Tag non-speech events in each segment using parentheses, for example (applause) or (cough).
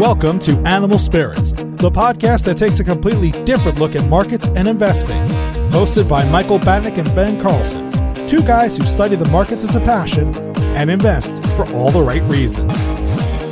Welcome to Animal Spirits, the podcast that takes a completely different look at markets and investing. Hosted by Michael Batnick and Ben Carlson, two guys who study the markets as a passion and invest for all the right reasons.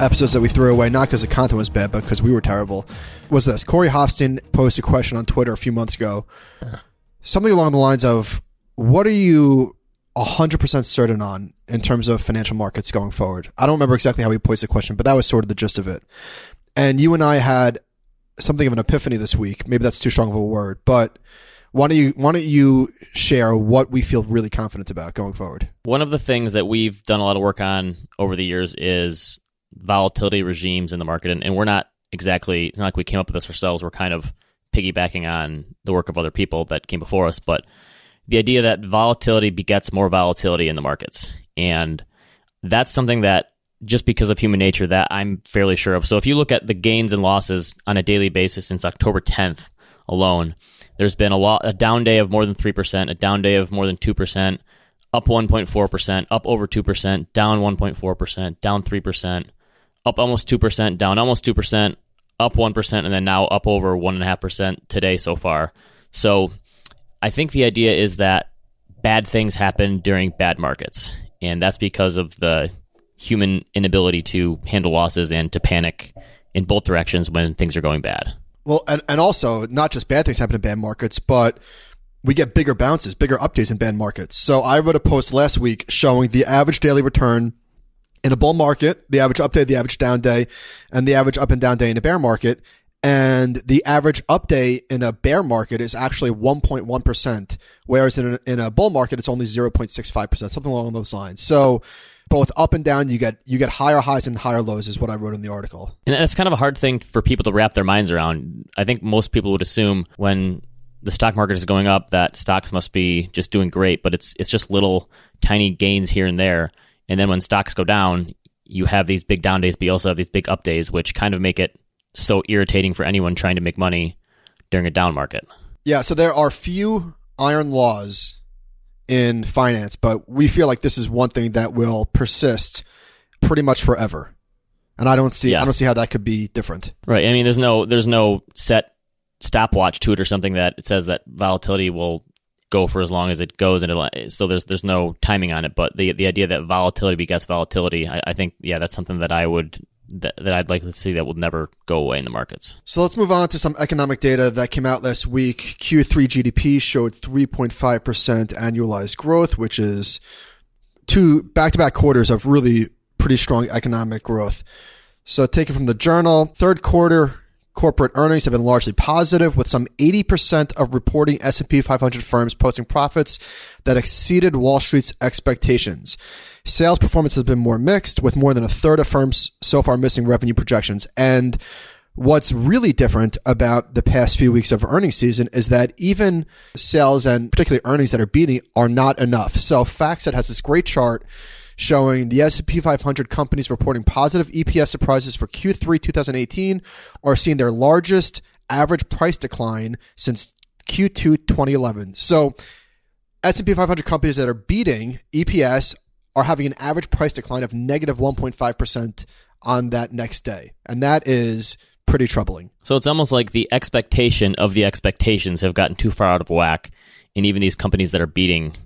episodes that we threw away, not because the content was bad, but because we were terrible, was this. Corey Hoffstein posted a question on Twitter a few months ago. Uh-huh. Something along the lines of, What are you 100% certain on in terms of financial markets going forward? I don't remember exactly how he posed the question, but that was sort of the gist of it. And you and I had something of an epiphany this week. Maybe that's too strong of a word, but why don't you why don't you share what we feel really confident about going forward? One of the things that we've done a lot of work on over the years is volatility regimes in the market, and, and we're not exactly it's not like we came up with this ourselves. We're kind of piggybacking on the work of other people that came before us, but the idea that volatility begets more volatility in the markets, and that's something that just because of human nature that I'm fairly sure of. So if you look at the gains and losses on a daily basis since October 10th alone there's been a lot a down day of more than 3%, a down day of more than 2%, up 1.4%, up over 2%, down 1.4%, down 3%, up almost 2%, down almost 2%, up 1%, and then now up over 1.5% today so far. So I think the idea is that bad things happen during bad markets. And that's because of the human inability to handle losses and to panic in both directions when things are going bad. Well, and, and also not just bad things happen in bad markets, but we get bigger bounces, bigger updates in bad markets. So I wrote a post last week showing the average daily return in a bull market, the average up day, the average down day, and the average up and down day in a bear market. And the average up day in a bear market is actually 1.1%, whereas in a, in a bull market, it's only 0.65%, something along those lines. So both up and down, you get you get higher highs and higher lows, is what I wrote in the article. And that's kind of a hard thing for people to wrap their minds around. I think most people would assume when the stock market is going up that stocks must be just doing great, but it's it's just little tiny gains here and there. And then when stocks go down, you have these big down days, but you also have these big up days, which kind of make it so irritating for anyone trying to make money during a down market. Yeah, so there are few iron laws in finance, but we feel like this is one thing that will persist pretty much forever. And I don't see yeah. I don't see how that could be different. Right. I mean there's no there's no set stopwatch to it or something that it says that volatility will go for as long as it goes and it, so there's there's no timing on it but the the idea that volatility begets volatility I, I think yeah that's something that I would that, that I'd like to see that will never go away in the markets. So let's move on to some economic data that came out last week. Q3 GDP showed 3.5% annualized growth, which is two back to back quarters of really pretty strong economic growth. So taken from the journal, third quarter corporate earnings have been largely positive with some 80% of reporting S&P 500 firms posting profits that exceeded Wall Street's expectations. Sales performance has been more mixed, with more than a third of firms so far missing revenue projections. And what's really different about the past few weeks of earnings season is that even sales and particularly earnings that are beating are not enough. So FactSet has this great chart showing the S&P 500 companies reporting positive EPS surprises for Q3 2018 are seeing their largest average price decline since Q2 2011. So S&P 500 companies that are beating EPS are having an average price decline of negative 1.5% on that next day. And that is pretty troubling. So it's almost like the expectation of the expectations have gotten too far out of whack. And even these companies that are beating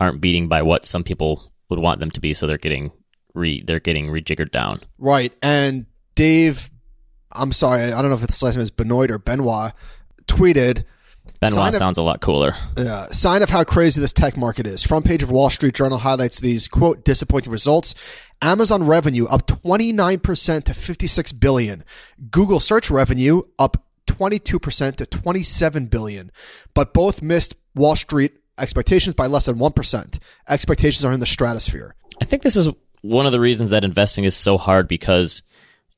aren't beating by what some people would want them to be. So they're getting re they're getting rejiggered down. Right. And Dave, I'm sorry, I don't know if it's last name is Benoit or Benoit, tweeted Benoit sounds a lot cooler. Yeah. Sign of how crazy this tech market is. Front page of Wall Street Journal highlights these quote disappointing results. Amazon revenue up 29% to 56 billion. Google search revenue up 22% to 27 billion. But both missed Wall Street expectations by less than 1%. Expectations are in the stratosphere. I think this is one of the reasons that investing is so hard because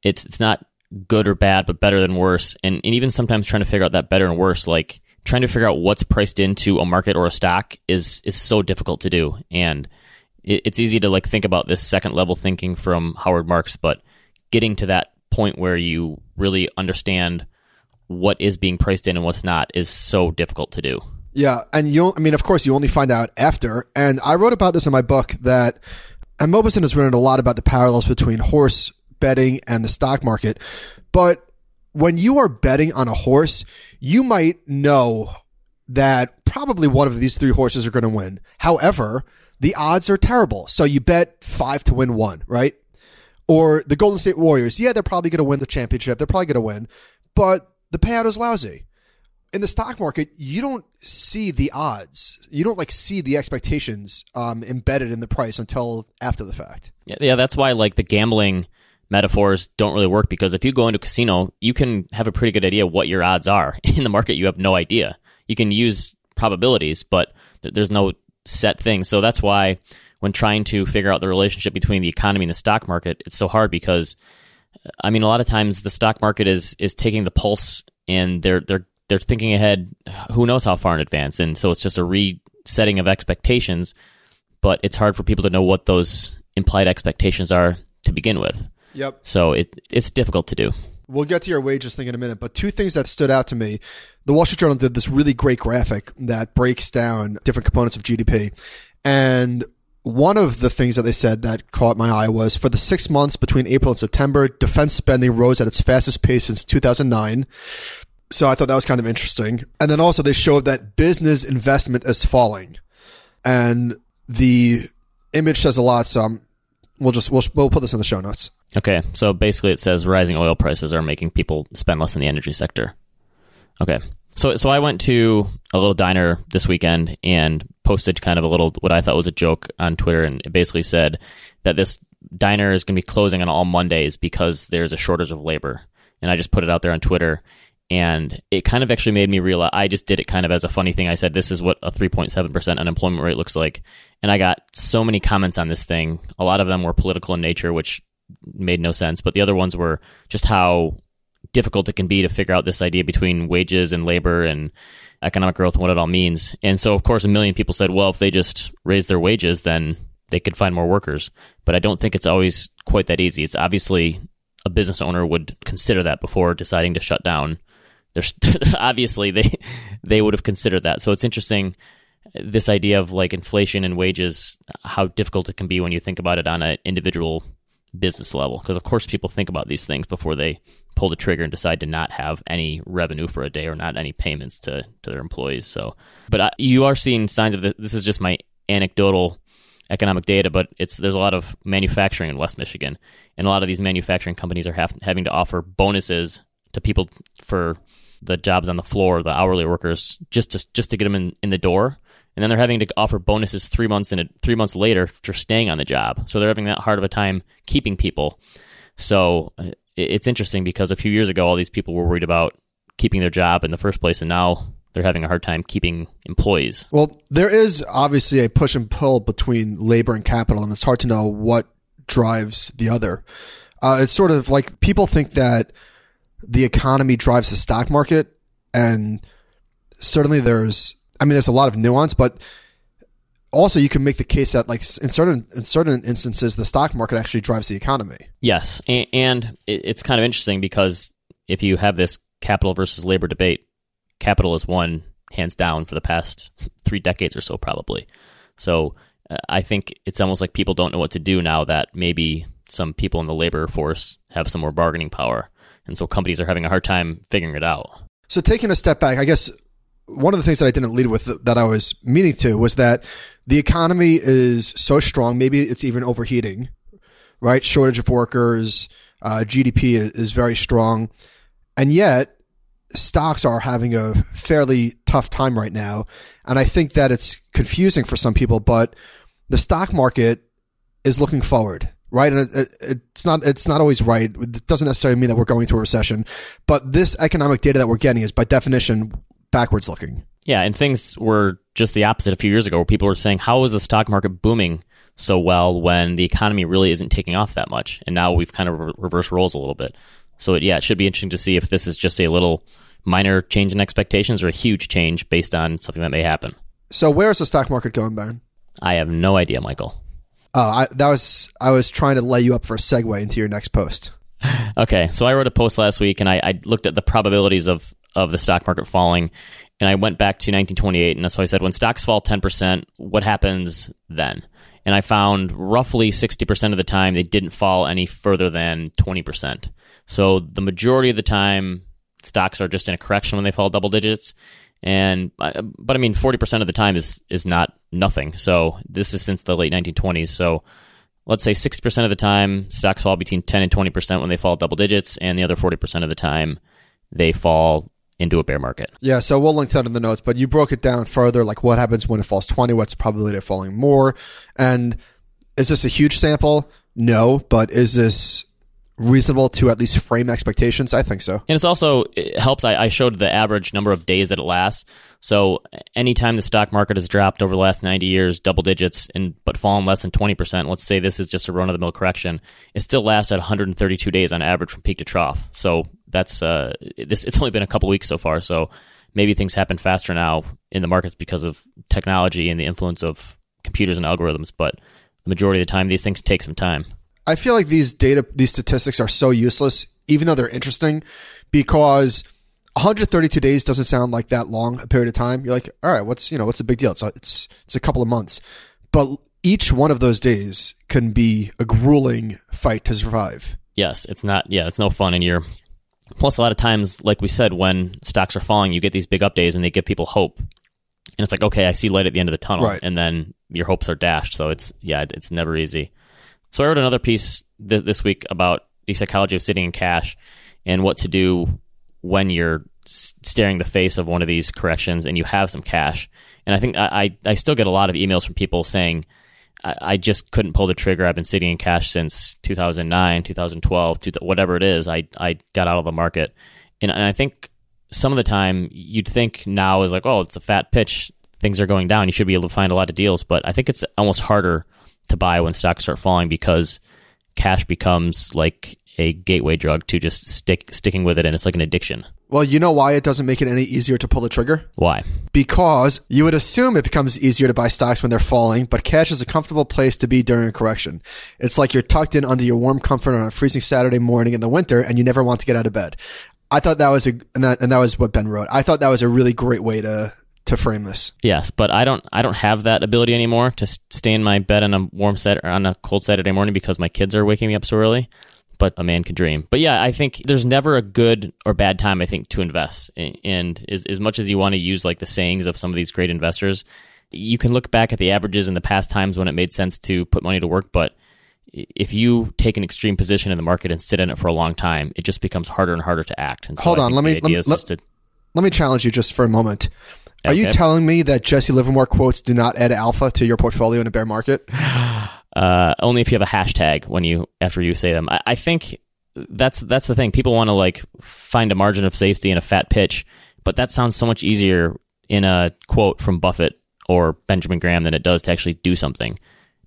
it's it's not good or bad, but better than worse. And, and even sometimes trying to figure out that better and worse, like trying to figure out what's priced into a market or a stock is is so difficult to do. And it, it's easy to like think about this second level thinking from Howard Marks, but getting to that point where you really understand what is being priced in and what's not is so difficult to do. Yeah, and you I mean of course you only find out after. And I wrote about this in my book that and Mauboussin has written a lot about the parallels between horse betting and the stock market. But when you are betting on a horse, you might know that probably one of these three horses are going to win. However, the odds are terrible. So you bet five to win one, right? Or the Golden State Warriors, yeah, they're probably going to win the championship. They're probably going to win, but the payout is lousy. In the stock market, you don't see the odds. You don't like see the expectations um, embedded in the price until after the fact. Yeah, yeah, that's why like the gambling metaphors don't really work because if you go into a casino, you can have a pretty good idea what your odds are. (laughs) In the market, you have no idea. You can use probabilities, but th- there's no set thing. So that's why when trying to figure out the relationship between the economy and the stock market, it's so hard because I mean a lot of times the stock market is is taking the pulse and they're they're they're thinking ahead who knows how far in advance and so it's just a resetting of expectations but it's hard for people to know what those implied expectations are to begin with. Yep. So it it's difficult to do. We'll get to your wages thing in a minute, but two things that stood out to me. The Wall Street Journal did this really great graphic that breaks down different components of GDP. And one of the things that they said that caught my eye was for the six months between April and September, defense spending rose at its fastest pace since 2009. So I thought that was kind of interesting. And then also they showed that business investment is falling. And the image says a lot. So I'm, we'll just, we'll, we'll put this in the show notes. Okay, so basically it says rising oil prices are making people spend less in the energy sector. Okay. So so I went to a little diner this weekend and posted kind of a little what I thought was a joke on Twitter and it basically said that this diner is going to be closing on all Mondays because there's a shortage of labor. And I just put it out there on Twitter and it kind of actually made me realize I just did it kind of as a funny thing. I said this is what a 3.7% unemployment rate looks like. And I got so many comments on this thing. A lot of them were political in nature, which made no sense. But the other ones were just how difficult it can be to figure out this idea between wages and labor and economic growth and what it all means. And so, of course, a million people said, well, if they just raise their wages, then they could find more workers. But I don't think it's always quite that easy. It's obviously a business owner would consider that before deciding to shut down. (laughs) Obviously they they would have considered that. So it's interesting this idea of like inflation and wages, how difficult it can be when you think about it on an individual business level. Because of course people think about these things before they pull the trigger and decide to not have any revenue for a day or not any payments to, to their employees. So but I, you are seeing signs of the, this is just my anecdotal economic data but it's there's a lot of manufacturing in west michigan. And a lot of these manufacturing companies are have, having to offer bonuses to people for the jobs on the floor the hourly workers just to, just to get them in, in the door and then they're having to offer bonuses three months in a, three months later for staying on the job. So they're having that hard of a time keeping people. So uh, it's interesting because a few years ago, all these people were worried about keeping their job in the first place, and now they're having a hard time keeping employees. Well, there is obviously a push and pull between labor and capital, and it's hard to know what drives the other. Uh, it's sort of like people think that the economy drives the stock market, and certainly there's I mean, there's a lot of nuance, but also you can make the case that like in certain in certain instances the stock market actually drives the economy. Yes, and it's kind of interesting because if you have this capital versus labor debate, capital is won hands down for the past (laughs) three decades or so, probably. So uh, I think it's almost like people don't know what to do now that maybe some people in the labor force have some more bargaining power, and so companies are having a hard time figuring it out. So taking a step back, I guess one of the things that I didn't lead with that I was meaning to was that the economy is so strong, maybe it's even overheating, right? Shortage of workers, uh, GDP is, is very strong, and yet stocks are having a fairly tough time right now. And I think that it's confusing for some people, but the stock market is looking forward, right? And it, it, it's not, it's not always right. It doesn't necessarily mean that we're going through a recession, but this economic data that we're getting is by definition backwards looking. Yeah, and things were just the opposite a few years ago, where people were saying, "How is the stock market booming so well when the economy really isn't taking off that much?" And now we've kind of re- reversed roles a little bit. So it, yeah, it should be interesting to see if this is just a little minor change in expectations or a huge change based on something that may happen. So where is the stock market going, Ben? I have no idea, Michael. Oh, I, that was I was trying to lay you up for a segue into your next post. Okay, so I wrote a post last week and I, I looked at the probabilities of of the stock market falling, and I went back to 1928, and so I said when stocks fall 10%, what happens then? And I found roughly 60% of the time they didn't fall any further than 20%. So the majority of the time, stocks are just in a correction when they fall double digits. And uh, but I mean, 40% of the time is is not nothing. So this is since the late 1920s. So let's say 60% of the time stocks fall between 10 and 20% when they fall double digits, and the other 40% of the time they fall into a bear market. Yeah, so we'll link that in the notes, but you broke it down further, like what happens when it falls 20, what's the probability of falling more, and is this a huge sample? No, but is this reasonable to at least frame expectations? I think so. And it's also it helps. I, I showed the average number of days that it lasts. So anytime the stock market has dropped over the last 90 years, double digits, and but fallen less than 20%, let's say this is just a run of the mill correction, it still lasts at 132 days on average from peak to trough. So that's uh, this. It's only been a couple weeks so far. So maybe things happen faster now in the markets because of technology and the influence of computers and algorithms. But the majority of the time, these things take some time. I feel like these data, these statistics are so useless, even though they're interesting, because 132 days doesn't sound like that long a period of time. You're like, all right, what's you know what's the big deal? It's a, it's it's a couple of months, but each one of those days can be a grueling fight to survive. Yes, it's not. Yeah, it's no fun, and you're. Plus, a lot of times, like we said, when stocks are falling, you get these big up days, and they give people hope, and it's like, okay, I see light at the end of the tunnel, Right. and then your hopes are dashed. So it's yeah, it's never easy. So I wrote another piece th- this week about the psychology of sitting in cash and what to do when you're staring the face of one of these corrections and you have some cash. And I think I, I, I still get a lot of emails from people saying, I, I just couldn't pull the trigger. I've been sitting in cash since 2009, 2012, two, whatever it is. I, I got out of the market. And, and I think some of the time you'd think now is like, oh, it's a fat pitch. Things are going down. You should be able to find a lot of deals. But I think it's almost harder to buy when stocks start falling because cash becomes like a gateway drug to just stick sticking with it and it's like an addiction. Well, you know why it doesn't make it any easier to pull the trigger? Why? Because you would assume it becomes easier to buy stocks when they're falling, but cash is a comfortable place to be during a correction. It's like you're tucked in under your warm comfort on a freezing Saturday morning in the winter and you never want to get out of bed. I thought that was a, and that, and that was what Ben wrote. I thought that was a really great way to, to frame this. Yes, but I don't I don't have that ability anymore to stay in my bed on a warm set or on a cold Saturday morning because my kids are waking me up so early. But a man can dream. But yeah, I think there's never a good or bad time. I think to invest, and as as much as you want to use like the sayings of some of these great investors, you can look back at the averages in the past times when it made sense to put money to work. But if you take an extreme position in the market and sit in it for a long time, it just becomes harder and harder to act. And so Hold on, let me- let let- to Let me challenge you just for a moment. Are you telling me that Jesse Livermore quotes do not add alpha to your portfolio in a bear market? (sighs) uh, only if you have a hashtag when you after you say them. I, I think that's that's the thing. People want to like find a margin of safety in a fat pitch, but that sounds so much easier in a quote from Buffett or Benjamin Graham than it does to actually do something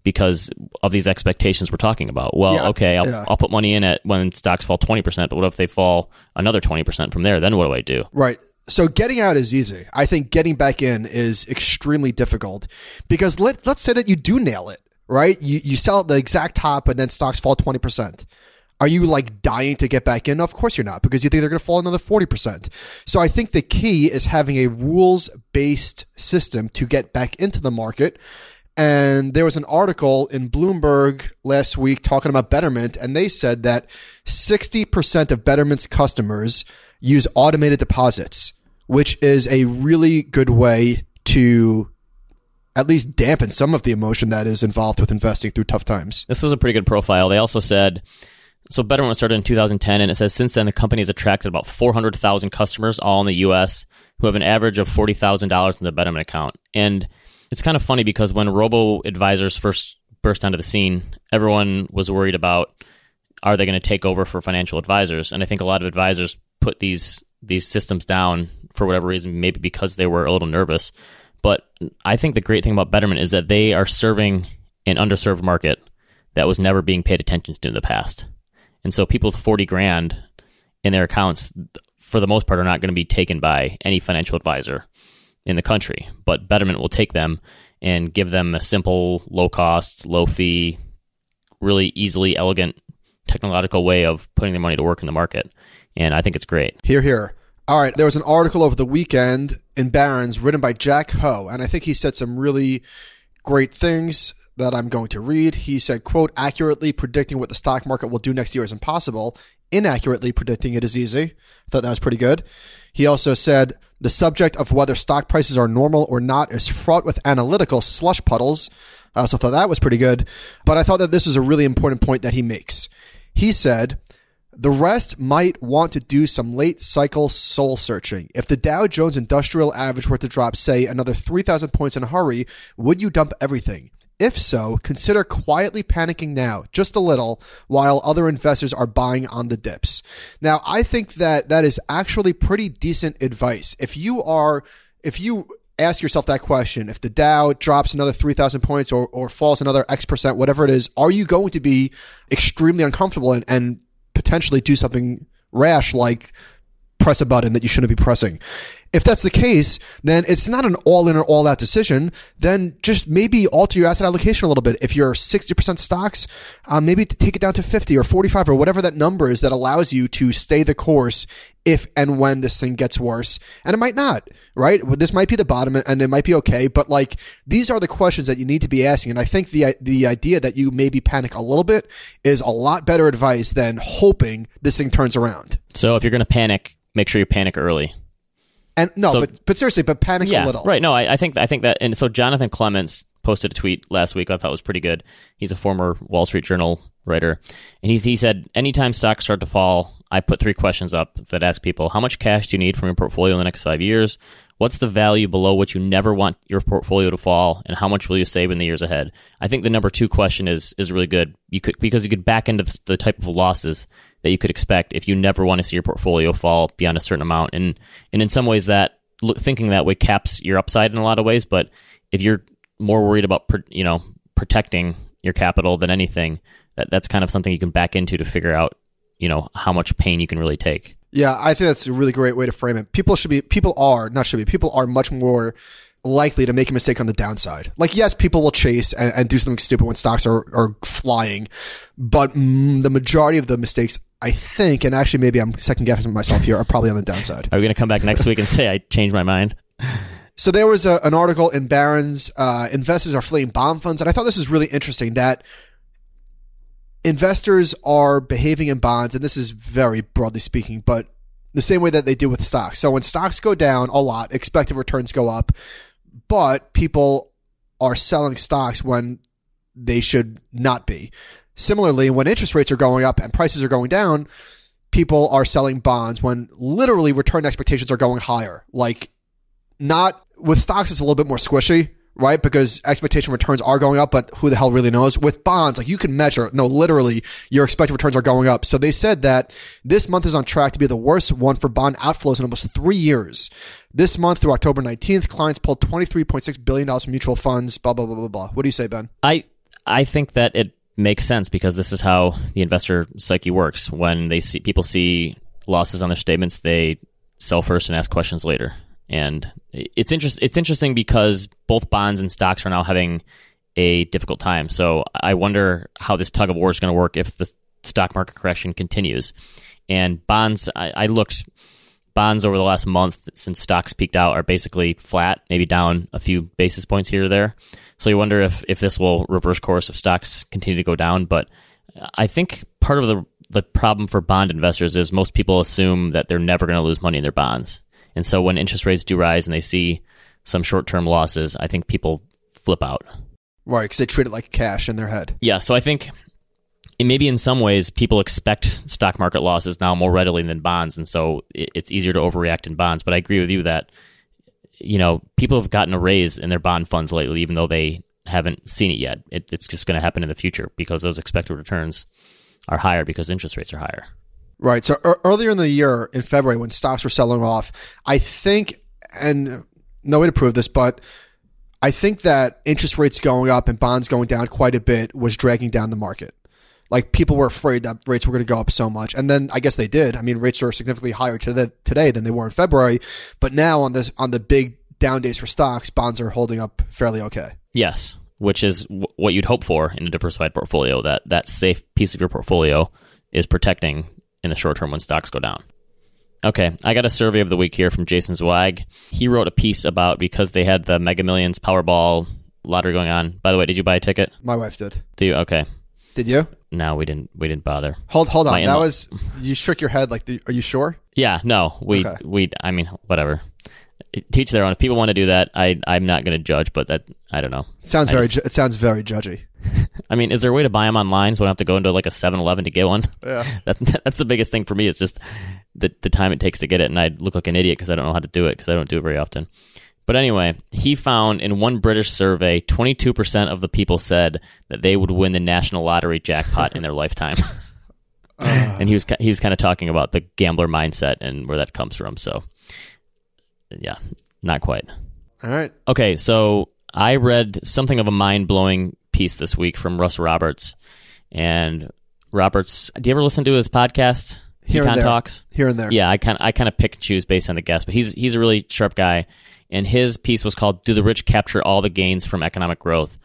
because of these expectations we're talking about. Well, Yeah, okay, I'll, yeah. I'll put money in at when stocks fall twenty percent, but what if they fall another twenty percent from there? Then what do I do? Right. So getting out is easy. I think getting back in is extremely difficult because let let's say that you do nail it, right? You you sell at the exact top and then stocks fall 20%. Are you like dying to get back in? Of course you're not because you think they're going to fall another 40%. So I think the key is having a rules-based system to get back into the market. And there was an article in Bloomberg last week talking about Betterment, and they said that 60% of Betterment's customers use automated deposits, which is a really good way to at least dampen some of the emotion that is involved with investing through tough times. This was a pretty good profile. They also said so Betterment started in 2010, and it says since then the company has attracted about 400,000 customers, all in the U.S., who have an average of $40,000 in the Betterment account. And it's kind of funny because when robo advisors first burst onto the scene, everyone was worried about are they going to take over for financial advisors? And I think a lot of advisors put these these systems down for whatever reason, maybe because they were a little nervous. But I think the great thing about Betterment is that they are serving an underserved market that was never being paid attention to in the past. And so people with 40 grand in their accounts, for the most part, are not going to be taken by any financial advisor in the country. But Betterment will take them and give them a simple, low cost, low fee, really easily elegant technological way of putting their money to work in the market. And I think it's great. Here, here. All right, there was an article over the weekend in Barron's written by Jack Ho, and I think he said some really great things that I'm going to read. He said, quote, accurately predicting what the stock market will do next year is impossible. Inaccurately predicting it is easy. I thought that was pretty good. He also said, the subject of whether stock prices are normal or not is fraught with analytical slush puddles. I also thought that was pretty good. But I thought that this is a really important point that he makes. He said, the rest might want to do some late cycle soul searching. If the Dow Jones Industrial Average were to drop, say, another 3,000 points in a hurry, would you dump everything? If so, consider quietly panicking now, just a little, while other investors are buying on the dips. Now, I think that that is actually pretty decent advice. If you are, if you ask yourself that question, if the Dow drops another 3,000 points or, or falls another X percent, whatever it is, are you going to be extremely uncomfortable and, and potentially do something rash like press a button that you shouldn't be pressing. If that's the case, then it's not an all in or all out decision. Then just maybe alter your asset allocation a little bit. If you're 60% stocks, um, maybe take it down to 50 or 45 or whatever that number is that allows you to stay the course if and when this thing gets worse. And it might not, right? This might be the bottom and it might be okay. But like these are the questions that you need to be asking. And I think the, the idea that you maybe panic a little bit is a lot better advice than hoping this thing turns around. So if you're going to panic, make sure you panic early. And no, so, but but seriously, but panic yeah, a little. Right. No, I, I think I think that and so Jonathan Clements posted a tweet last week I thought was pretty good. He's a former Wall Street Journal writer. And he, he said, anytime stocks start to fall, I put three questions up that ask people, how much cash do you need from your portfolio in the next five years? What's the value below which you never want your portfolio to fall? And how much will you save in the years ahead? I think the number two question is, is really good. You could, because you could back into the type of losses that you could expect if you never want to see your portfolio fall beyond a certain amount. And and in some ways, that thinking that way caps your upside in a lot of ways. But if you're more worried about you know protecting your capital than anything, that that's kind of something you can back into to figure out you know how much pain you can really take. Yeah, I think that's a really great way to frame it. People should be, people are, not should be, people are much more likely to make a mistake on the downside. Like, yes, people will chase and, and do something stupid when stocks are, are flying, but mm, the majority of the mistakes I think, and actually maybe I'm second guessing myself here, are probably on the downside. Are we going to come back next week and say I changed my mind? So there was a, an article in Barron's, uh, investors are fleeing bond funds, and I thought this was really interesting that investors are behaving in bonds, and this is very broadly speaking, but the same way that they do with stocks. So when stocks go down a lot, expected returns go up, but people are selling stocks when they should not be. Similarly, when interest rates are going up and prices are going down, people are selling bonds when literally return expectations are going higher. Like, not with stocks, it's a little bit more squishy, right? Because expectation returns are going up, but who the hell really knows? With bonds, like you can measure, no, literally, your expected returns are going up. So they said that this month is on track to be the worst one for bond outflows in almost three years. This month through October 19th, clients pulled $23.6 billion from mutual funds, blah, blah, blah, blah, blah. What do you say, Ben? I, I think that it makes sense because this is how the investor psyche works. When they see people see losses on their statements, they sell first and ask questions later. And it's interest it's interesting because both bonds and stocks are now having a difficult time. So I wonder how this tug of war is going to work if the stock market correction continues. And bonds, I, I looked bonds over the last month since stocks peaked out are basically flat, maybe down a few basis points here or there. So you wonder if, if this will reverse course if stocks continue to go down. But I think part of the the problem for bond investors is most people assume that they're never going to lose money in their bonds. And so when interest rates do rise and they see some short term losses, I think people flip out. Right, because they treat it like cash in their head. Yeah, so I think maybe in some ways people expect stock market losses now more readily than bonds, and so it's easier to overreact in bonds. But I agree with you that you know, people have gotten a raise in their bond funds lately, even though they haven't seen it yet. It, it's just going to happen in the future because those expected returns are higher because interest rates are higher. Right. So er- earlier in the year, in February, when stocks were selling off, I think, and no way to prove this, but I think that interest rates going up and bonds going down quite a bit was dragging down the market. like people were afraid that rates were going to go up so much. And then I guess they did. I mean, rates are significantly higher today, than they were in February. But now on this, on the big down days for stocks, bonds are holding up fairly okay. Yes, which is w- what you'd hope for in a diversified portfolio. That that safe piece of your portfolio is protecting in the short term when stocks go down. Okay, I got a survey of the week here from Jason Zweig. He wrote a piece about because they had the Mega Millions Powerball lottery going on. By the way, did you buy a ticket? My wife did. Do you? Okay. Did you? No, we didn't. We didn't bother. Hold hold on. My That was you shook your head like. The, are you sure? Yeah, no, we Okay. we. I mean, whatever. Teach their own. If people want to do that, I I'm not going to judge, but that I don't know. It sounds I very. just- ju- it sounds very judgy. (laughs) I mean, is there a way to buy them online so I don't have to go into like a 7-Eleven to get one? Yeah. (laughs) That, that's the biggest thing for me. Is just the the time it takes to get it, and I look like an idiot because I don't know how to do it because I don't do it very often. But anyway, he found in one British survey, 22% of the people said that they would win the national lottery jackpot in their lifetime. (laughs) Uh. and he was he was kind of talking about the gambler mindset and where that comes from. So, yeah, not quite. All right. Okay, so I read something of a mind blowing piece this week from Russ Roberts. And Roberts, do you ever listen to his podcast? Here and there. Talks. Here and there. Yeah, I kind I kind of pick and choose based on the guest, but he's he's a really sharp guy, and his piece was called "Do the Rich Capture All the Gains from Economic Growth?"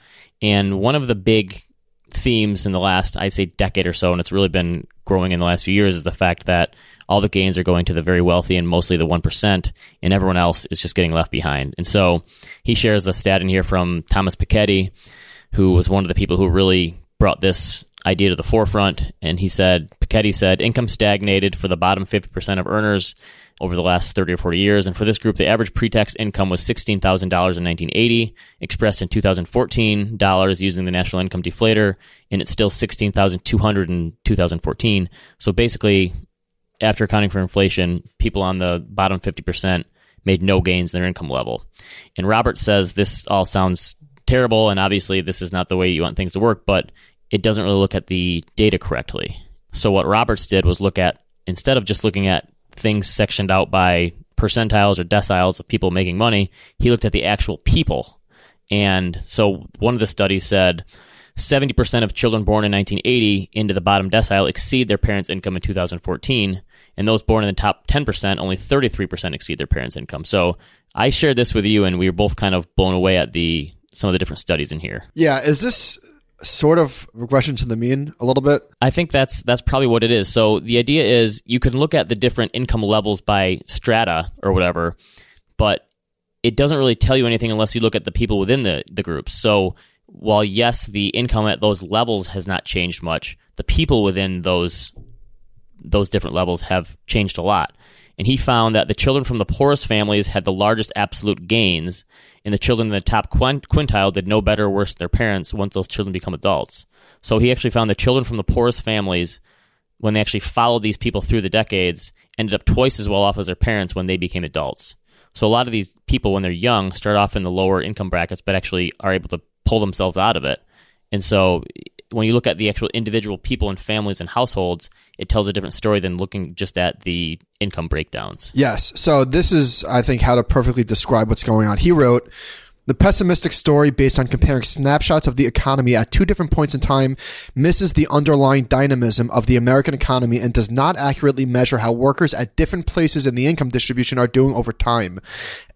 And one of the big themes in the last I'd say decade or so, and it's really been growing in the last few years, is the fact that all the gains are going to the very wealthy and mostly the one percent, and everyone else is just getting left behind. And so he shares a stat in here from Thomas Piketty, who was one of the people who really brought this idea to the forefront. And he said, Piketty said, income stagnated for the bottom 50% of earners over the last 30 or 40 years. And for this group, the average pre-tax income was $16,000 in 1980, expressed in 2014 dollars using the national income deflator, and it's still 16,200 in 2014. So basically, after accounting for inflation, people on the bottom 50% made no gains in their income level. And Robert says this all sounds terrible, and obviously this is not the way you want things to work, but it doesn't really look at the data correctly. So what Roberts did was look at instead of just looking at things sectioned out by percentiles or deciles of people making money, he looked at the actual people. And so one of the studies said 70% of children born in 1980 into the bottom decile exceed their parents' income in 2014, and those born in the top 10%, only 33% exceed their parents' income. So I shared this with you, and we were both kind of blown away at the some of the different studies in here. Yeah. Is this sort of regression to the mean a little bit? I think that's that's probably what it is. So the idea is you can look at the different income levels by strata or whatever, but it doesn't really tell you anything unless you look at the people within the the groups. So while yes, the income at those levels has not changed much, the people within those those different levels have changed a lot. And he found that the children from the poorest families had the largest absolute gains, and the children in the top quintile did no better or worse than their parents once those children become adults. So he actually found the children from the poorest families, when they actually followed these people through the decades, ended up twice as well off as their parents when they became adults. So a lot of these people, when they're young, start off in the lower income brackets, but actually are able to pull themselves out of it. And so when you look at the actual individual people and families and households, it tells a different story than looking just at the income breakdowns. Yes. So this is, I think, how to perfectly describe what's going on. He wrote, the pessimistic story based on comparing snapshots of the economy at two different points in time misses the underlying dynamism of the American economy and does not accurately measure how workers at different places in the income distribution are doing over time.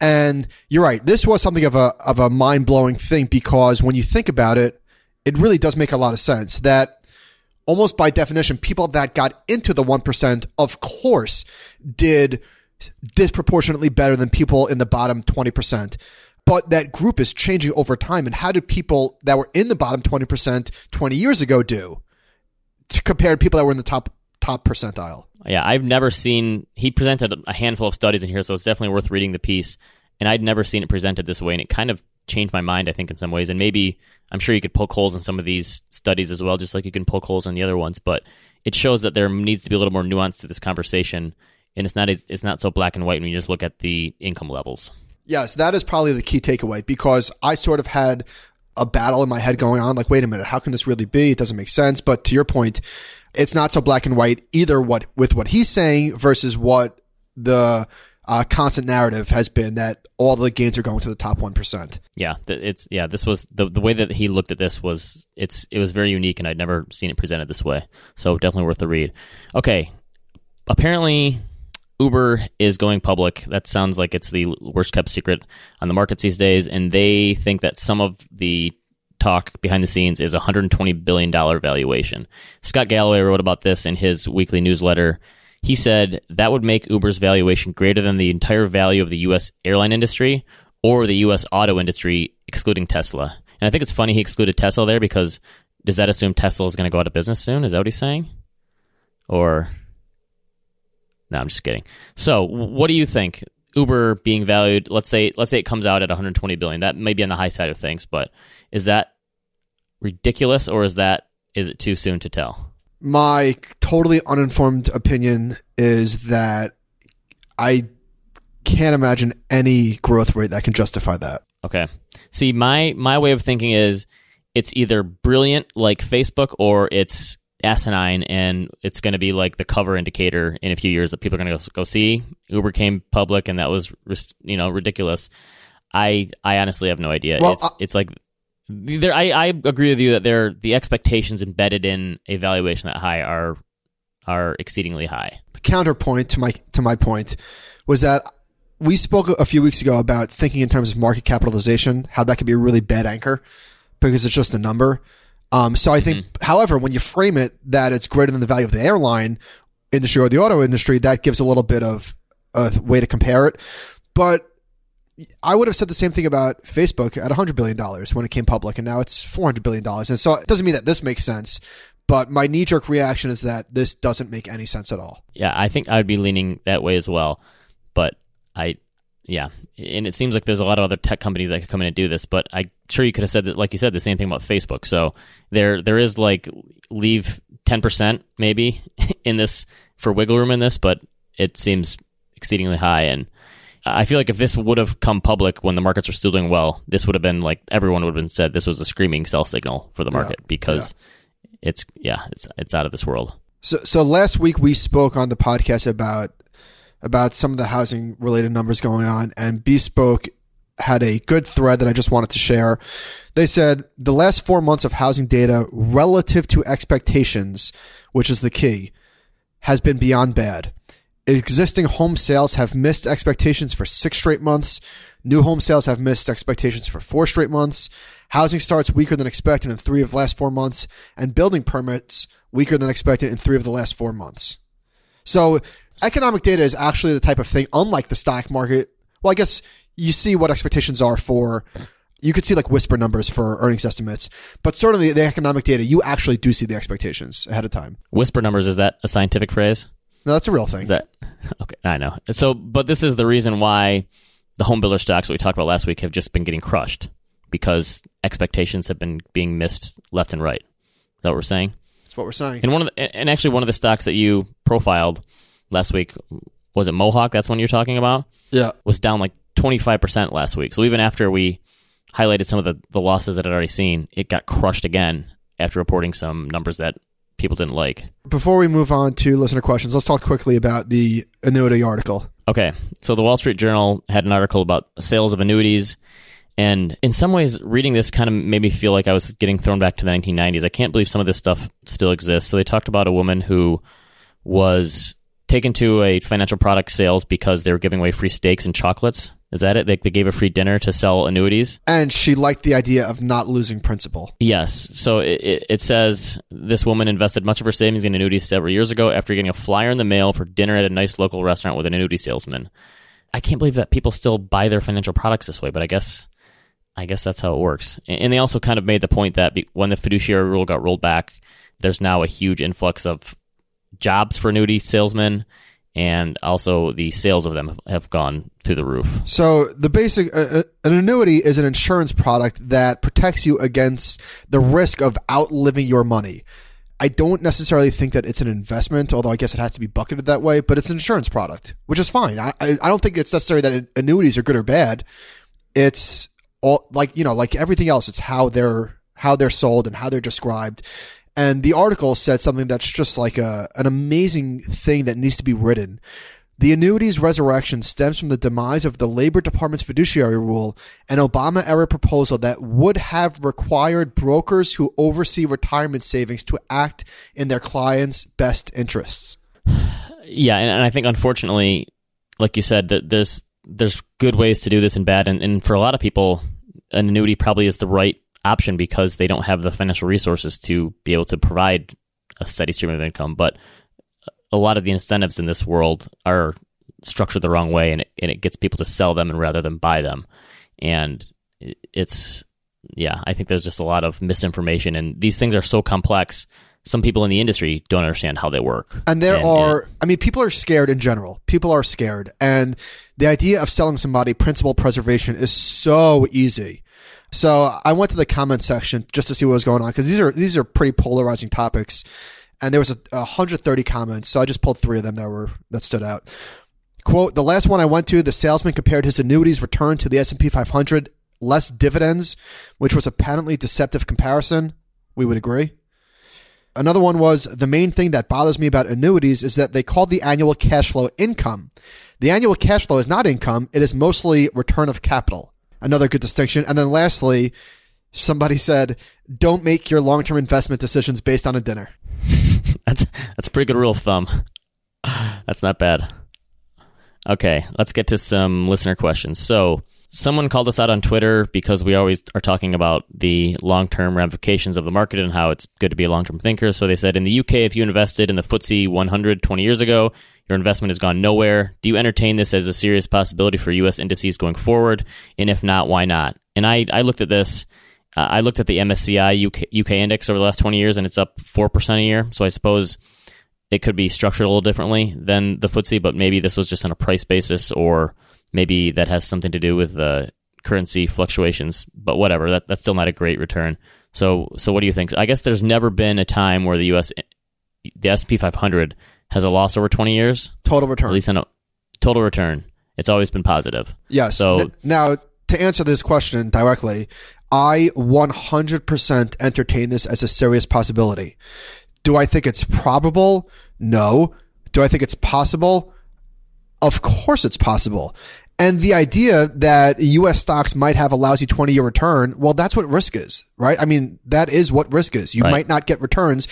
And you're right. This was something of a, of a mind blowing thing because when you think about it, it really does make a lot of sense that almost by definition, people that got into the 1%, of course, did disproportionately better than people in the bottom 20%. But that group is changing over time. And how did people that were in the bottom 20% 20 years ago do compared to people that were in the top top percentile? Yeah, I've never seen. He presented a handful of studies in here, so it's definitely worth reading the piece. And I'd never seen it presented this way, and it kind of changed my mind. I think in some ways, and maybe I'm sure you could poke holes in some of these studies as well, just like you can poke holes in the other ones. But it shows that there needs to be a little more nuance to this conversation, and it's not it's not so black and white when you just look at the income levels. Yes, that is probably the key takeaway because I sort of had a battle in my head going on like, wait a minute, how can this really be? It doesn't make sense. But to your point, it's not so black and white either what with what he's saying versus what the uh, constant narrative has been that all the gains are going to the top one percent. Yeah, it's yeah. This was the the way that he looked at this was it's it was very unique, and I'd never seen it presented this way. So definitely worth the read. Okay, apparently Uber is going public. That sounds like it's the worst kept secret on the markets these days, and they think that some of the talk behind the scenes is a $120 billion valuation. Scott Galloway wrote about this in his weekly newsletter. He said that would make Uber's valuation greater than the entire value of the U.S. airline industry or the U.S. auto industry, excluding Tesla. And I think it's funny he excluded Tesla there because does that assume Tesla is going to go out of business soon? Is that what he's saying? Or no, I'm just kidding. So, what do you think? Uber being valued, let's say, let's say it comes out at 120 billion. That may be on the high side of things, but is that ridiculous, or is that is it too soon to tell? My totally uninformed opinion is that I can't imagine any growth rate that can justify that. Okay. See, my my way of thinking is it's either brilliant like Facebook or it's asinine and it's going to be like the cover indicator in a few years that people are going to go see uber came public and that was you know ridiculous i i honestly have no idea well, it's, uh, it's like there I, I agree with you that there the expectations embedded in a valuation that high are are exceedingly high counterpoint to my to my point was that we spoke a few weeks ago about thinking in terms of market capitalization how that could be a really bad anchor because it's just a number um, so I think, mm-hmm. however, when you frame it that it's greater than the value of the airline industry or the auto industry, that gives a little bit of a way to compare it. But I would have said the same thing about Facebook at $100 billion when it came public, and now it's $400 billion. And so it doesn't mean that this makes sense, but my knee jerk reaction is that this doesn't make any sense at all. Yeah, I think I would be leaning that way as well. But I, yeah, and it seems like there's a lot of other tech companies that could come in and do this, but I'm sure you could have said that, like you said, the same thing about Facebook. So there, there is like leave ten percent maybe (laughs) in this for wiggle room in this, but it seems exceedingly high. And I feel like if this would have come public when the markets were still doing well, this would have been like everyone would have been said this was a screaming sell signal for the market yeah, because yeah. it's yeah, it's it's out of this world. So, so last week we spoke on the podcast about about some of the housing related numbers going on, and Bespoke had a good thread that I just wanted to share. They said the last four months of housing data relative to expectations, which is the key, has been beyond bad. Existing home sales have missed expectations for six straight months. New home sales have missed expectations for four straight months. Housing starts weaker than expected in three of the last four months, and building permits weaker than expected in three of the last four months. So economic data is actually the type of thing, unlike the stock market. Well, I guess you see what expectations are for. You could see like whisper numbers for earnings estimates, but certainly the economic data, you actually do see the expectations ahead of time. Whisper numbers is that a scientific phrase? No, that's a real thing. Is that (laughs) okay? I know. So, but this is the reason why the home builder stocks that we talked about last week have just been getting crushed because expectations have been being missed left and right. Is that what we're saying? That's what we're saying. And one of the, and actually one of the stocks that you profiled last week was it Mohawk? That's one you're talking about. Yeah, was down like 25 percent last week. So even after we highlighted some of the the losses that I'd already seen, it got crushed again after reporting some numbers that people didn't like. Before we move on to listener questions, let's talk quickly about the annuity article. Okay, so the Wall Street Journal had an article about sales of annuities and in some ways, reading this kind of made me feel like I was getting thrown back to the 1990s. I can't believe some of this stuff still exists. So they talked about a woman who was taken to a financial product sales because they were giving away free steaks and chocolates. Is that it? They, they gave a free dinner to sell annuities. And she liked the idea of not losing principal. Yes. So it, it, it says this woman invested much of her savings in annuities several years ago after getting a flyer in the mail for dinner at a nice local restaurant with an annuity salesman. I can't believe that people still buy their financial products this way, but I guess I guess that's how it works. And they also kind of made the point that when the fiduciary rule got rolled back, there's now a huge influx of jobs for annuity salesmen, and also the sales of them have gone through the roof. So the basic uh, uh, an annuity is an insurance product that protects you against the risk of outliving your money. I don't necessarily think that it's an investment, although I guess it has to be bucketed that way. But it's an insurance product, which is fine. I I don't think it's necessary that annuities are good or bad. It's all like you know like everything else it's how they're how they're sold and how they're described and the article said something that's just like a an amazing thing that needs to be written The annuities resurrection stems from the demise of the Labor Department's fiduciary rule, an Obama era proposal that would have required brokers who oversee retirement savings to act in their clients' best interests. Yeah, and, and I think unfortunately, like you said, that there's there's good ways to do this and bad, and, and for a lot of people, an annuity probably is the right option because they don't have the financial resources to be able to provide a steady stream of income. But a lot of the incentives in this world are structured the wrong way, and it, and it gets people to sell them and rather than buy them. And it's yeah, I think there's just a lot of misinformation, and these things are so complex. Some people in the industry don't understand how they work. And there are, I mean, people are scared in general. People are scared. And the idea of selling somebody principal preservation is so easy. So I went to the comment section just to see what was going on because these are these are pretty polarizing topics, and there was a, 130 comments. So I just pulled three of them that were that stood out. Quote: The last one I went to, the salesman compared his annuities return to the S and P 500 less dividends, which was a patently deceptive comparison. We would agree. Another one was the main thing that bothers me about annuities is that they call the annual cash flow income. The annual cash flow is not income; it is mostly return of capital another good distinction. And then lastly, somebody said, "Don't make your long-term investment decisions based on a dinner." (laughs) that's that's a pretty good rule of thumb. (sighs) That's not bad. Okay, let's get to some listener questions. So, someone called us out on Twitter because we always are talking about the long term ramifications of the market and how it's good to be a long term thinker. So, they said in the UK, if you invested in the FTSE 100 20 years ago, your investment has gone nowhere. Do you entertain this as a serious possibility for U.S. indices going forward? And if not, why not? And I, I looked at this. Uh, I looked at the MSCI UK, UK index over the last 20 years, and it's up 4% a year. So I suppose it could be structured a little differently than the FTSE, but maybe this was just on a price basis, or maybe that has something to do with the currency fluctuations. But whatever, that, that's still not a great return. So, so what do you think? I guess there's never been a time where the U.S. the S&P 500 has a loss over 20 years. Total return. At least in a total return. It's always been positive. Yes. So N- now to answer this question directly, I 100% entertain this as a serious possibility. Do I think it's probable? No. Do I think it's possible? Of course it's possible. And the idea that US stocks might have a lousy 20 year return, well, that's what risk is, right? I mean, that is what risk is. You Right. might not get returns.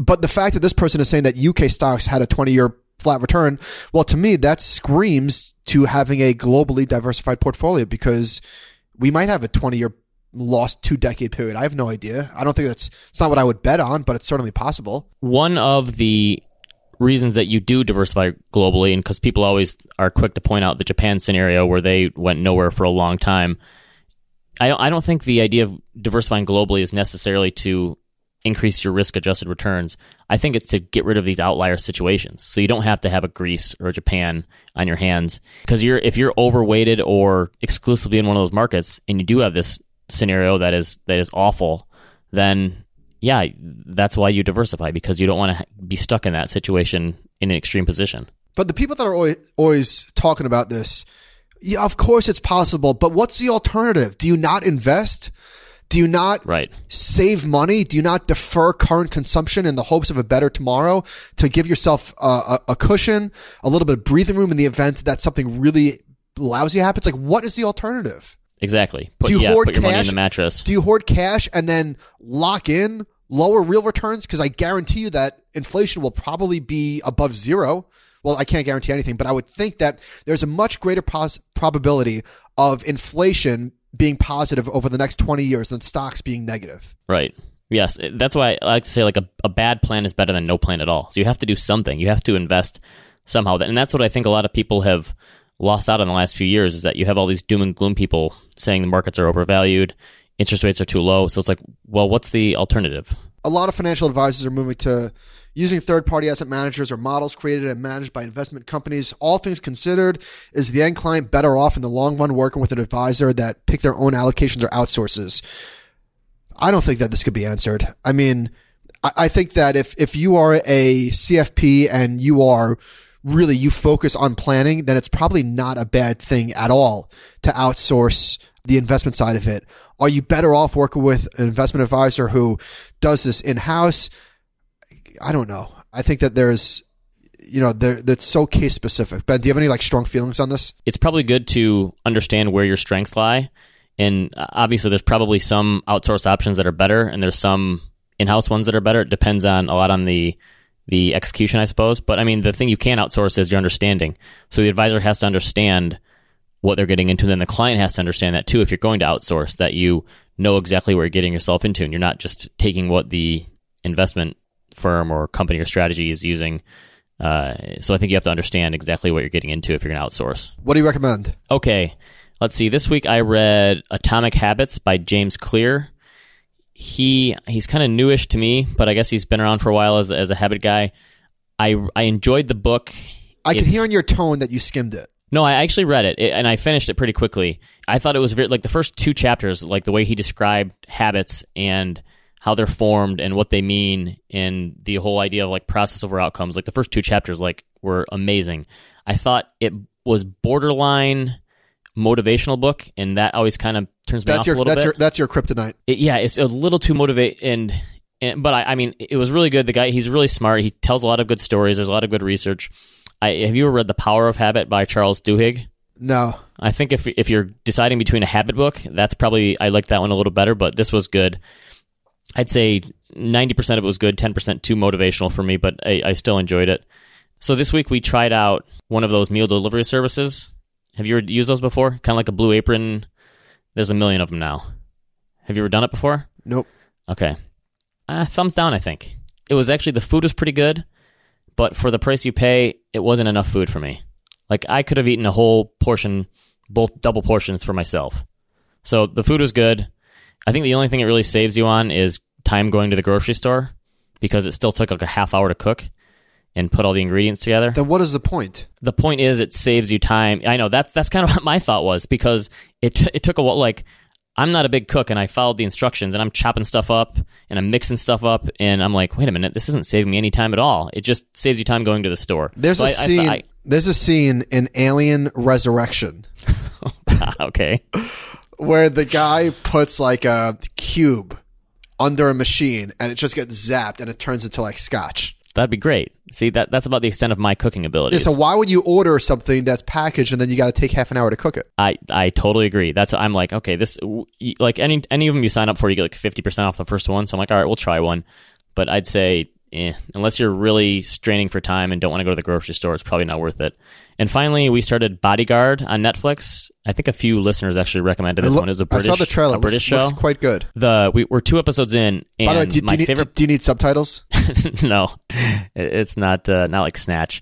But the fact that this person is saying that UK stocks had a 20 year flat return, well, to me, that screams to having a globally diversified portfolio because we might have a 20 year lost two decade period. I have no idea. I don't think that's, it's not what I would bet on, but it's certainly possible. one of the reasons that you do diversify globally, and because people always are quick to point out the Japan scenario where they went nowhere for a long time, I don't, I don't think the idea of diversifying globally is necessarily to increase your risk adjusted returns. I think it's to get rid of these outlier situations. So you don't have to have a Greece or a Japan on your hands because you're if you're overweighted or exclusively in one of those markets and you do have this scenario that is that is awful, then yeah, that's why you diversify because you don't want to be stuck in that situation in an extreme position. But the people that are always, always talking about this, yeah, of course it's possible, but what's the alternative? Do you not invest? Do you not Right. save money? Do you not defer current consumption in the hopes of a better tomorrow to give yourself a, a, a cushion, a little bit of breathing room in the event that something really lousy happens? Like, what is the alternative? Exactly. Put, Do you yeah, hoard your money in cash? the mattress. Do you hoard cash and then lock in lower real returns? Because I guarantee you that inflation will probably be above zero. Well, I can't guarantee anything, but I would think that there's a much greater pos- probability of inflation being positive over the next 20 years than stocks being negative. Right. Yes. That's why I like to say like a, a bad plan is better than no plan at all. So you have to do something. You have to invest somehow. And that's what I think a lot of people have lost out on the last few years is that you have all these doom and gloom people saying the markets are overvalued, interest rates are too low. So it's like, well, what's the alternative? a lot of financial advisors are moving to using third party asset managers or models created and managed by investment companies. All things considered, is the end client better off in the long run working with an advisor that pick their own allocations or outsources? I don't think that this could be answered. I mean, I, think that if, if you are a CFP and you are really, you focus on planning, then it's probably not a bad thing at all to outsource the investment side of it. Are you better off working with an investment advisor who does this in house? I don't know. I think that there's you know, that's so case specific. Ben, do you have any like strong feelings on this? it's probably good to understand where your strengths lie. And uh, obviously, there's probably some outsourced options that are better, and there's some in-house ones that are better. It depends on a lot on the the execution, I suppose. But I mean, the thing you can outsource is your understanding. So the advisor has to understand what they're getting into, and then the client has to understand that too. If you're going to outsource, that you know exactly where you're getting yourself into, and you're not just taking what the investment firm or company or strategy is using. Uh, so I think you have to understand exactly what you're getting into if you're going to outsource. What do you recommend? Okay, let's see. This week I read Atomic Habits by James Clear. He he's kind of newish to me, but I guess he's been around for a while as as a habit guy. I I enjoyed the book. I can hear in your tone that you skimmed it. No, I actually read it, it and I finished it pretty quickly. I thought it was very, like the first two chapters, like the way he described habits and how they're formed and what they mean, and the whole idea of like process over outcomes. Like the first two chapters, like were amazing. I thought it was borderline motivational book, and that always kind of turns me That's off your a little that's bit. your that's your kryptonite. It- yeah, it's a little too motivate and. And, but I, I mean, it was really good. The guy, he's really smart. He tells a lot of good stories. There's a lot of good research. I, have you ever read The Power of Habit by Charles Duhigg? No. I think if if you're deciding between a habit book, that's probably I like that one a little better, but this was good. I'd say ninety percent of it was good, ten percent too motivational for me, but I, I still enjoyed it. So this week we tried out one of those meal delivery services. Have you ever used those before? Kind of like a Blue Apron. There's a million of them now. Have you ever done it before? Nope. Okay. Uh, thumbs down, I think. It was actually, the food was pretty good, but for the price you pay, it wasn't enough food for me. Like, I could have eaten a whole portion, both double portions for myself. So the food was good. I think the only thing it really saves you on is time going to the grocery store because it still took like a half hour to cook and put all the ingredients together. Then what is the point? the point is it saves you time. I know that's that's kind of (laughs) what my thought was because it t- it took a while. Like I'm not a big cook and I followed the instructions and I'm chopping stuff up and I'm mixing stuff up and I'm like, wait a minute, this isn't saving me any time at all. It just saves you time going to the store. There's So a I- I scene. thought- there's a scene in Alien Resurrection (laughs) oh, (laughs) okay, where the guy puts like a cube under a machine and it just gets zapped and it turns into like scotch. that'd be great. See that that's about the extent of my cooking Yeah, so why would you order something that's packaged and then you got to take half an hour to cook it? I I totally agree. That's I'm like okay, this like any any of them you sign up for, you get like fifty percent off the first one. So I'm like, all right, we'll try one. But I'd say, eh, unless you're really straining for time and don't want to go to the grocery store, it's probably not worth it. And finally, we started Bodyguard on Netflix. I think a few listeners actually recommended this Look- one. It was a British, saw the trailer. British looks, show. looks quite good. the we, we're two episodes in, and By the way, do, do my you need, favorite do you need subtitles? (laughs) no, it's not uh, not like Snatch.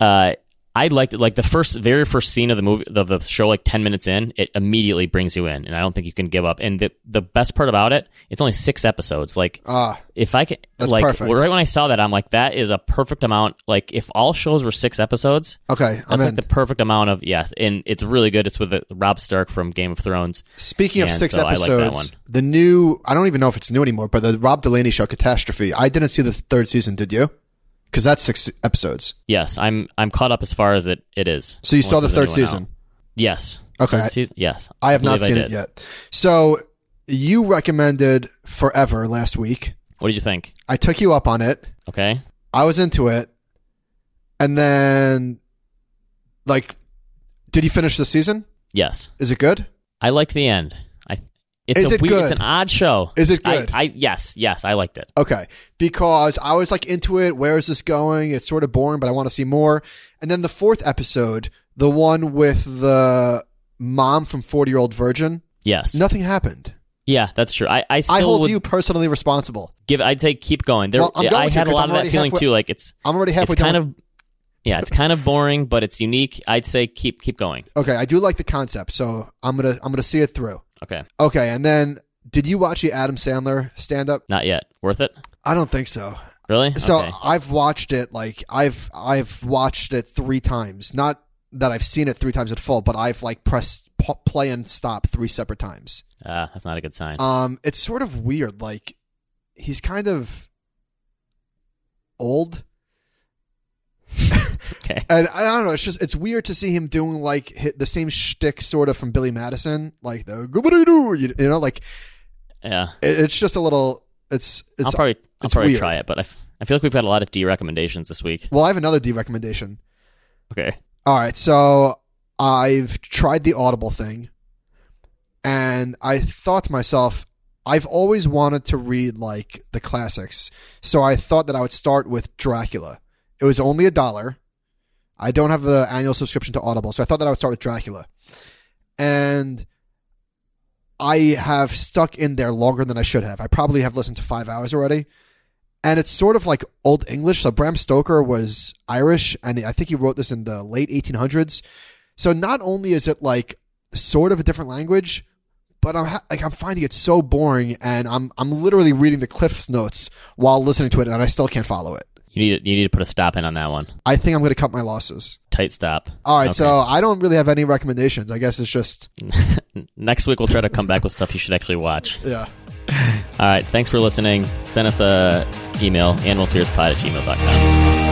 Uh, I liked it. Like the first, very first scene of the movie of the show, like ten minutes in, it immediately brings you in, and I don't think you can give up. And the the best part about it, it's only six episodes. Like Ah, if I can, That's like perfect. right when I saw that, I'm like, that is a perfect amount. Like if all shows were six episodes, okay. I'm that's in. like the perfect amount of yes, and it's really good. It's with the, Robb Stark from Game of Thrones. Speaking of six so I like episodes, the new, I don't even know if it's new anymore, but the Rob Delaney show, Catastrophe, I didn't see the third season, did you? Because that's six episodes. Yes, I'm I'm caught up as far as it it is. So you saw the third season. out. Yes. Okay. Third season? Yes. I have not seen it yet. So you recommended Forever last week. What did you think? I took you up on it. Okay. I was into it. And then, like, did you finish the season? Yes. Is it good? I liked the end. I. It's Is a it weird, good? It's an odd show. Is it I- good? I, yes, yes, I liked it. Okay. Because I was like into it. Where is this going? It's sort of boring, but I want to see more. And then the fourth episode, the one with the mom from 40 Year Old Virgin, Yes. nothing happened. Yeah, that's true. I, I still I hold you personally responsible. give. I'd say keep going. There, Well, I had a lot of that feeling halfway- too. Like it's I'm already halfway it's kind down. of yeah, it's kind of boring, but it's unique. I'd say keep keep going. okay, I do like the concept, so I'm gonna I'm gonna see it through. Okay, Okay, and then did you watch the Adam Sandler stand up? not yet. Worth it? I don't think so. Really? So okay. I've watched it like I've I've watched it three times. Not that I've seen it three times at full, but I've like pressed p- play and stop three separate times. Ah, that's not a good sign. Um, it's sort of weird. Like he's kind of old, okay. (laughs) and I don't know. It's just it's weird to see him doing like hit the same shtick sort of from Billy Madison, like the goobity doo, you you know, like Yeah. it, it's just a little. It's it's I'll probably I'll probably weird. try it, but I, f- I feel like we've got a lot of D recommendations this week. Well, I have another D recommendation. Okay. All right, so I've tried the Audible thing, and I thought to myself, I've always wanted to read like the classics, so I thought that I would start with Dracula. It was only a dollar. I don't have the annual subscription to Audible, so I thought that I would start with Dracula, and I have stuck in there longer than I should have. I probably have listened to five hours already. And it's sort of like Old English. So Bram Stoker was Irish, and I think he wrote this in the late 1800s. So not only is it like sort of a different language, but I'm ha- like I'm finding it so boring, and I'm I'm literally reading the Cliff's notes while listening to it, and I still can't follow it. You need to, you need to put a stop in on that one. I think I'm going to cut my losses. Tight stop. All right, Okay. so I don't really have any recommendations. I guess it's just (laughs) Next week we'll try to come back with stuff you should actually watch. (laughs) yeah. All right. Thanks for listening. Send us a email, animalspirits at gmail.com.